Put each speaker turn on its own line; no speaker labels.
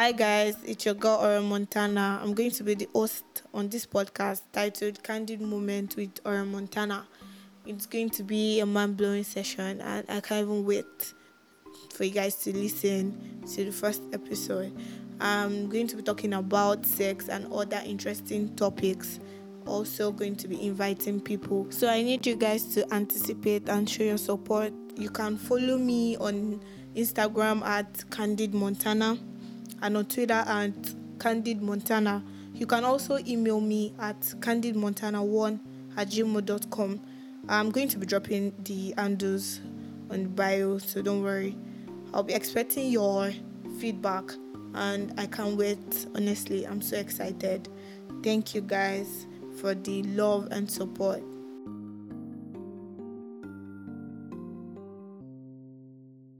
Hi guys, it's your girl Ore Montana. I'm going to be the host on this podcast titled Candid Moment with Ore Montana. It's going to be a mind blowing session and I can't even wait for you guys to listen to the first episode. I'm going to be talking about sex and other interesting topics. Also, going to be inviting people. So, I need you guys to anticipate and show your support. You can follow me on Instagram at Candid Montana and on Twitter at Candid Montana. You can also email me at candidmontana1 at gmail.com. I'm going to be dropping the handles on the bio, so don't worry. I'll be expecting your feedback and I can't wait. Honestly, I'm so excited. Thank you guys for the love and support.